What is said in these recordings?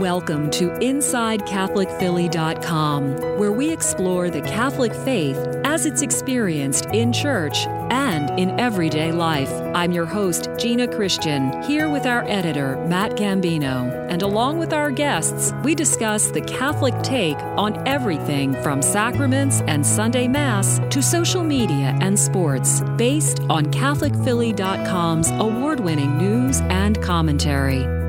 Welcome to InsideCatholicPhilly.com, where we explore the Catholic faith as it's experienced in church and in everyday life. I'm your host, Gina Christian, here with our editor, Matt Gambino. And along with our guests, we discuss the Catholic take on everything from sacraments and Sunday Mass to social media and sports, based on CatholicPhilly.com's award winning news and commentary.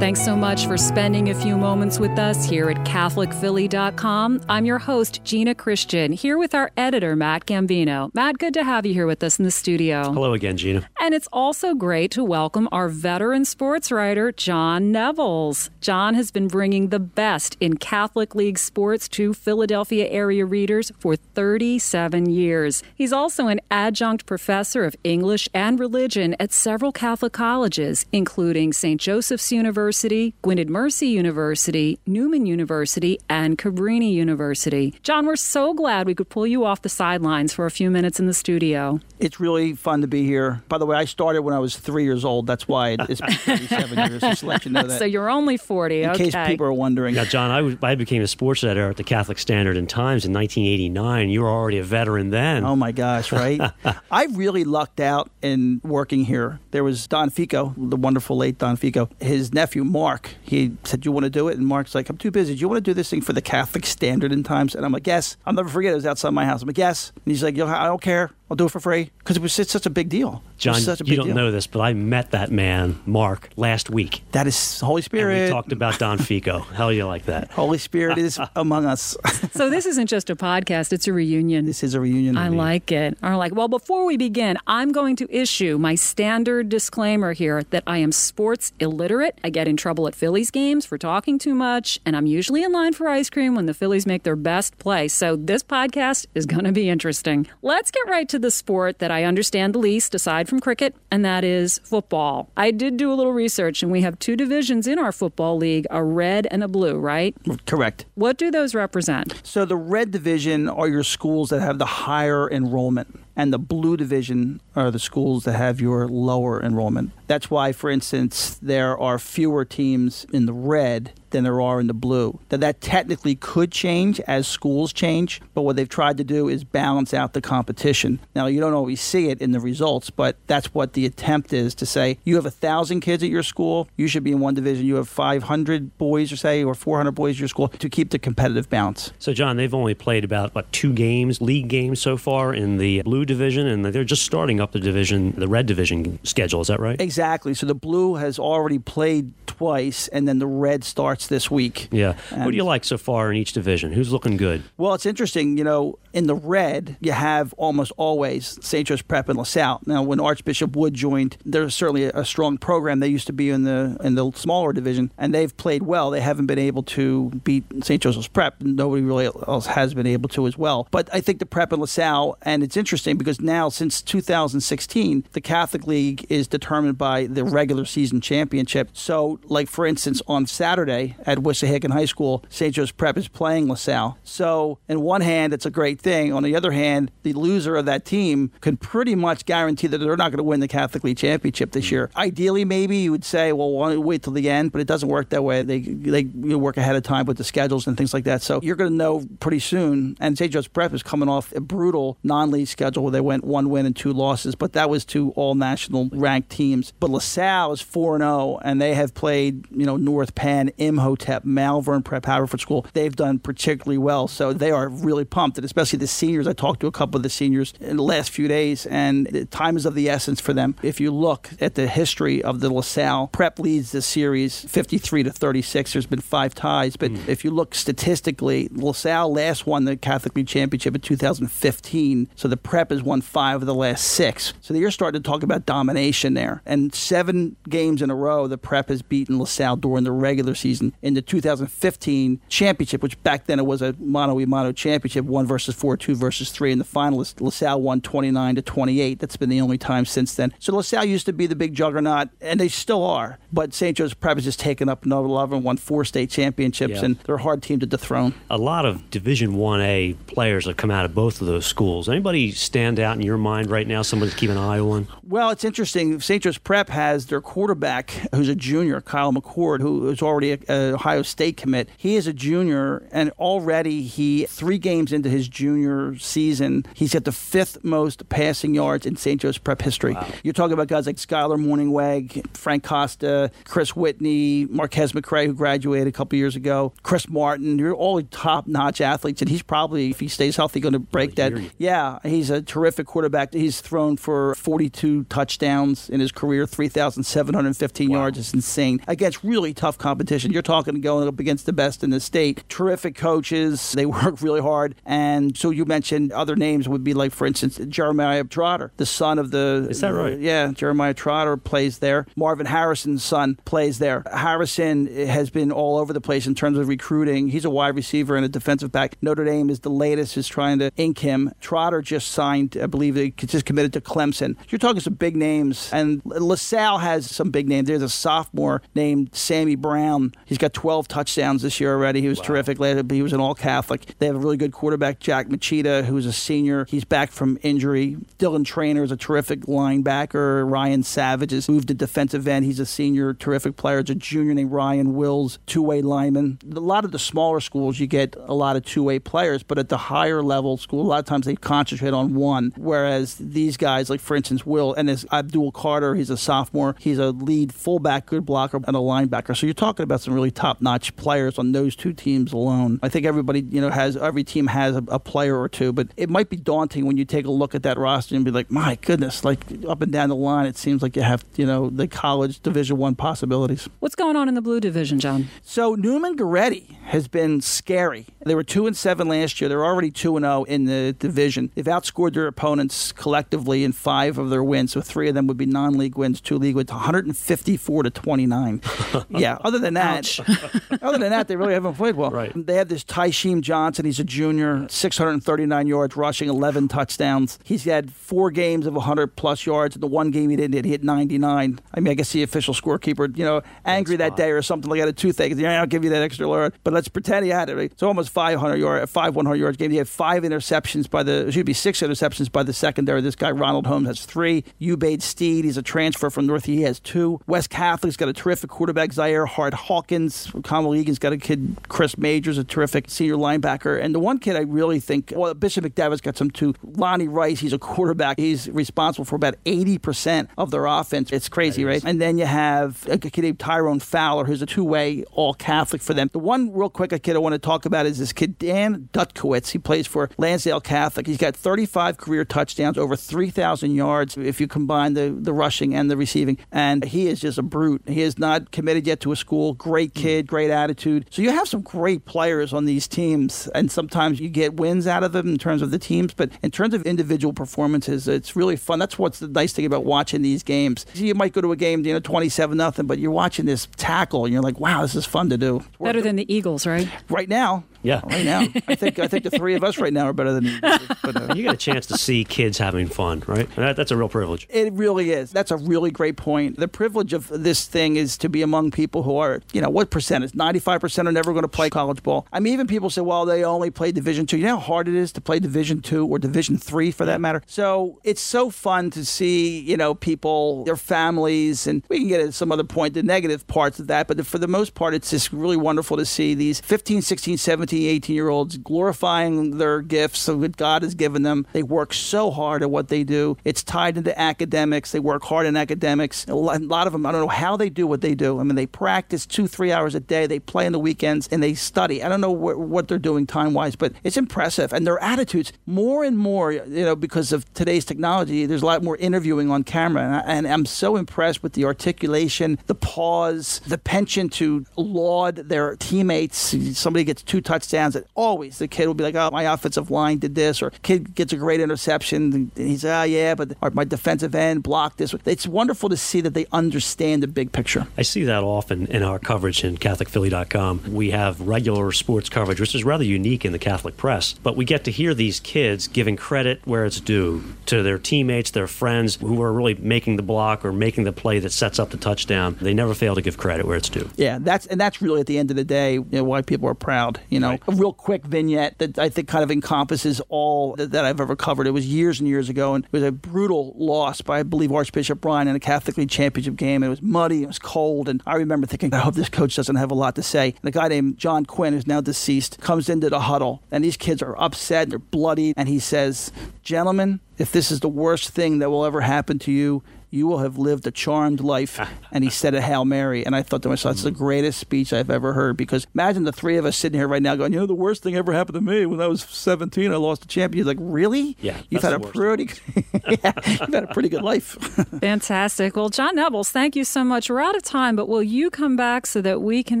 Thanks so much for spending a few moments with us here at CatholicPhilly.com. I'm your host, Gina Christian, here with our editor, Matt Gambino. Matt, good to have you here with us in the studio. Hello again, Gina. And it's also great to welcome our veteran sports writer, John Knebels. John has been bringing the best in Catholic League sports to Philadelphia area readers for 37 years. He's also an adjunct professor of English and religion at several Catholic colleges, including St. Joseph's University. University, Gwynedd Mercy University, Neumann University, and Cabrini University. John, we're so glad we could pull you off the sidelines for a few minutes in the studio. It's really fun to be here. By the way, I started when I was three years old. That's why it's been 37 years. Just to let you know that. So you're only 40. In okay. case people are wondering. Now, John, I, became a sports editor at the Catholic Standard and Times in 1989. You were already a veteran then. Oh my gosh, right? I really lucked out in working here. There was Don Fico, the wonderful late Don Fico. His nephew You mark. He said, you want to do it?" And Mark's like, "I'm too busy. Do you want to do this thing for the Catholic Standard and Times?" And I'm like, "Yes." I'll never forget. It was outside my house. I'm like, "Yes." And he's like, "I don't care. I'll do it for free because it was it's such a big deal." John, such a big you don't deal. know this, but I met that man, Mark, last week. That is Holy And Spirit. we talked about Don Fico. How do you like that? Holy Spirit is among us. So this isn't just a podcast, it's a reunion. this is a reunion. I like it. I like. Well, before we begin, I'm going to issue my standard disclaimer here that I am sports illiterate. I get in trouble at Phillies games for talking too much, and I'm usually in line for ice cream when the Phillies make their best play. So this podcast is going to be interesting. Let's get right to the sport that I understand the least, aside from cricket, and that is football. I did do a little research, and we have two divisions in our football league: a red and a blue. Right? Correct. What do those represent? So the red division are your schools that have the higher enrollment, and the blue division are the schools that have your lower enrollment. That's why, for instance, there are fewer teams in the red than there are in the blue. That that technically could change as schools change, but what they've tried to do is balance out the competition. Now you don't always see it in the results, but that's what the attempt is to say you have a thousand kids at your school, you should be in one division. You have 500 boys, or say, or 400 boys at your school to keep the competitive balance. So, John, they've only played about, what, two games, league games so far in the blue division, and they're just starting up the division, the red division schedule. Is that right? Exactly. So the blue has already played twice, and then the red starts this week. Yeah. what And- do you like so far in each division? Who's looking good? Well, it's interesting. You know, in the red, you have almost always St. Joe's Prep and LaSalle. Now, when Archbishop Wood joined, there's certainly a strong program. They used to be in the in the smaller division, and they've played well. They haven't been able to beat St. Joseph's Prep. Nobody really else has been able to as well. But I think the Prep and LaSalle, and it's interesting because now since 2016, the Catholic League is determined by the regular season championship. So, like for instance, on Saturday at Wissahickon High School, St. Joe's Prep is playing LaSalle. So, in one hand, it's a great thing. On the other hand, the loser of that team can pretty much guarantee that they're not going to win the Catholic League championship this mm. year. Ideally, maybe you would say, well, why don't we wait till the end? But it doesn't work that way. They they you work ahead of time with the schedules and things like that. So you're going to know pretty soon. And St. Joe's Prep is coming off a brutal non-league schedule where they went one win and two losses, but that was to all national ranked teams. But LaSalle is four and zero, and they have played you know North Penn, Imhotep, Malvern Prep, Haverford School. They've done particularly well, so they are really pumped, and especially the seniors. I talked to a couple of the seniors in the last few days, and the time is of the essence for them. If you look at the history of the LaSalle Prep leads the series 53 to 36. There's been five ties, but hmm. if you look statistically, LaSalle last won the Catholic League Championship in 2015. So the Prep has won five of the last six. So you're starting to talk about domination there. And seven games in a row, the Prep has beaten LaSalle during the regular season. In the 2015 championship, which back then it was a mono e mono championship, one versus four, two versus three, and the finalist LaSalle won 29 to 28. That's been the only time since then. So LaSalle used to be the big juggernaut, and they still are. But St. Joe's Prep has just taken up another level and won four state championships, Yeah. and they're a hard team to dethrone. A lot of Division 1A players have come out of both of those schools. Anybody stand out in your mind right now, somebody to keep an eye on? Well, it's interesting. St. Joe's Prep has their quarterback, who's a junior, Kyle McCord, who is already a Ohio State commit. He is a junior, and already he three games into his junior season, he's got the fifth most passing yards in St. Joe's Prep history. You're talking about guys like Skyler Mornhinweg, Frank Costa, Chris Whitney, Marquez McCray, who graduated a couple years ago, Chris Martin. You're all top-notch athletes, and he's probably, if he stays healthy, going to break that. Yeah, he's a terrific quarterback. He's thrown for 42 touchdowns in his career, 3,715 yards. It's insane. Against really tough competition. You're talking going up against the best in the state. Terrific coaches. They work really hard. And so you mentioned other names would be like, for instance, Jeremiah Trotter, the son of the. Is that right? Yeah, Jeremiah Trotter plays there. Marvin Harrison's son plays there. Harrison has been all over the place in terms of recruiting. He's a wide receiver and a defensive back. Notre Dame is the latest, is trying to ink him. Trotter just signed, I believe, they just committed to Clemson. You're talking some big names. And LaSalle has some big names. There's a sophomore named Sammy Brown. He's got 12 touchdowns this year already. He was terrific. He was an all Catholic. They have a really good quarterback, Jack Machida, who's a senior. He's back from injury. Dylan Trainer is a terrific linebacker. Ryan Savage has moved to defensive end. He's a senior, terrific player. It's a junior named Ryan Wills, two way lineman. A lot of the smaller schools, you get a lot of two way players, but at the higher level school, a lot of times they concentrate on one. Whereas these guys, like for instance, Will and his Abdul Carter, he's a sophomore. He's a lead fullback, good blocker, and a linebacker. So you're talking about some really top notch players on those two teams alone. I think everybody, you know, has every team has a, a player or two, but it might be daunting when you take a look at that roster and be like, my goodness, like up and down the line, it seems like you have, you know, the college Division One possibilities. What's going on in the blue division, John? So Neumann Goretti has been scary. They were two and seven last year. They're already two and zero in the division. They've outscored their opponents collectively in five of their wins. So three of them would be non-league wins, two league wins, 154 to 29. yeah. Other than that, other than that, they really haven't played well. Right. They have this Tyshim Johnson. He's a junior, 639 yards rushing, 11 touchdowns. He's had four games of 100 plus yards. The one game he didn't hit, he hit 99. I mean, I guess the official scorekeeper, you know, angry that fine. day or something like that, a toothache. Yeah, I'll give you that extra yard. But let's pretend he had it. Right? So almost 500 yard, five 100 yards game. He had five interceptions by the, it should be six interceptions by the secondary. This guy, Ronald Holmes, has three. Ubade Steed, he's a transfer from North. He has two. West Catholic's got a terrific quarterback, Zaire Hart Hawkins. Conwell Egan's got a kid, Chris Majors, a terrific senior linebacker. And the one kid I really think, well, Bishop McDevitt's got some too. Lonnie Rice, he's a quarterback. He's responsible for about 80% of their offense. It's crazy, right? And then you have a kid named Tyrone Fowler, who's a two way all Catholic for them. The one real quick kid I want to talk about is this kid, Dan Dutkowitz. He plays for Lansdale Catholic. He's got 35 career touchdowns, over 3,000 yards if you combine the, the rushing and the receiving. And he is just a brute. He is not committed yet to a school. Great Hmm. kid, great attitude. So you have some great players on these teams, and sometimes you get wins out of them in terms of the teams. But in terms of individual performances, it's really fun. That's what's the nice thing about watching these games. You might go to a game, you know, 27 nothing, but you're watching this tackle, and you're like, wow, this is fun to do. Better than the Eagles, right? right now. Yeah. right now. I think I think the three of us right now are better than you. But, uh, You get a chance to see kids having fun, right? That, that's a real privilege. It really is. That's a really great point. The privilege of this thing is to be among people who are, you know, what percentage? 95% are never going to play college ball. I mean, even people say, well, they only play Division two. You know how hard it is to play Division two or Division three for that matter? So it's so fun to see, you know, people, their families, and we can get at some other point, the negative parts of that. But for the most part, it's just really wonderful to see these 15, 16, 17, 18 year olds glorifying their gifts of what God has given them. They work so hard at what they do. It's tied into academics. They work hard in academics. A lot a lot of them, I don't know how they do what they do. I mean, they practice two, three hours a day. They play on the weekends and they study. I don't know wh- what they're doing time wise, but it's impressive. And their attitudes, more and more, you know, because of today's technology, there's a lot more interviewing on camera. And, I, and I'm so impressed with the articulation, the pause, the penchant to laud their teammates. Somebody gets two touchdowns touchdowns. And always the kid will be like, "Oh, my offensive line did this," or "Kid gets a great interception." And he's, "Ah, oh, yeah, but my defensive end blocked this." It's wonderful to see that they understand the big picture. I see that often in our coverage in CatholicPhilly.com. We have regular sports coverage, which is rather unique in the Catholic press, but we get to hear these kids giving credit where it's due to their teammates, their friends who are really making the block or making the play that sets up the touchdown. They never fail to give credit where it's due. Yeah, that's and that's really at the end of the day you know, why people are proud. You know, a real quick vignette that I think kind of encompasses all that, that, I've ever covered. It was years and years ago, and it was a brutal loss by I believe Archbishop Ryan in a Catholic League championship game. It was muddy, it was cold, and I remember thinking, I hope this coach doesn't have a lot to say. And a guy named John Quinn, who's now deceased, comes into the huddle, and these kids are upset, they're bloody, and he says, "Gentlemen, if this is the worst thing that will ever happen to you, you will have lived a charmed life. and he said a Hail Mary. And I thought to myself, that's the greatest speech I've ever heard. Because imagine the three of us sitting here right now going, you know, the worst thing ever happened to me when I was 17, I lost a champion. You're like, really? Yeah. You've had a pretty, yeah, you've had a pretty good life. Fantastic. Well, John Knebels, thank you so much. We're out of time, but will you come back so that we can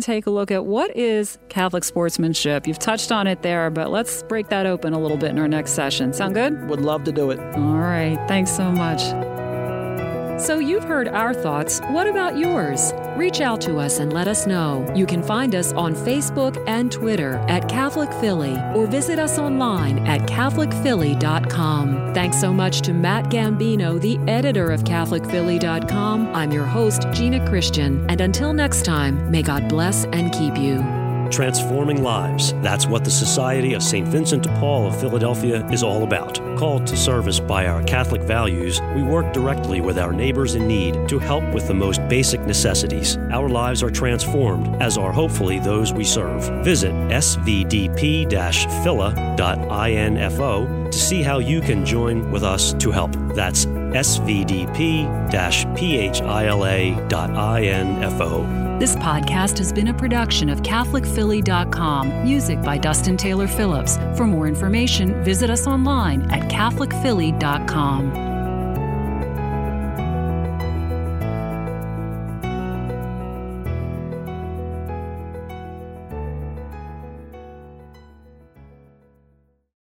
take a look at what is Catholic sportsmanship? You've touched on it there, but let's break that open a little bit in our next session. Sound good? Would love to do it. All right. Thanks so much. So you've heard our thoughts. What about yours? Reach out to us and let us know. You can find us on Facebook and Twitter at Catholic Philly or visit us online at CatholicPhilly.com. Thanks so much to Matt Gambino, the editor of CatholicPhilly.com. I'm your host, Gina Christian, and until next time, may God bless and keep you transforming lives. That's what the Society of St. Vincent de Paul of Philadelphia is all about. Called to service by our Catholic values, we work directly with our neighbors in need to help with the most basic necessities. Our lives are transformed, as are hopefully those we serve. Visit svdp phila.info to see how you can join with us to help. That's svdp phila.info. This podcast has been a production of CatholicPhilly.com. Music by Dustin Taylor Phillips. For more information, visit us online at CatholicPhilly.com.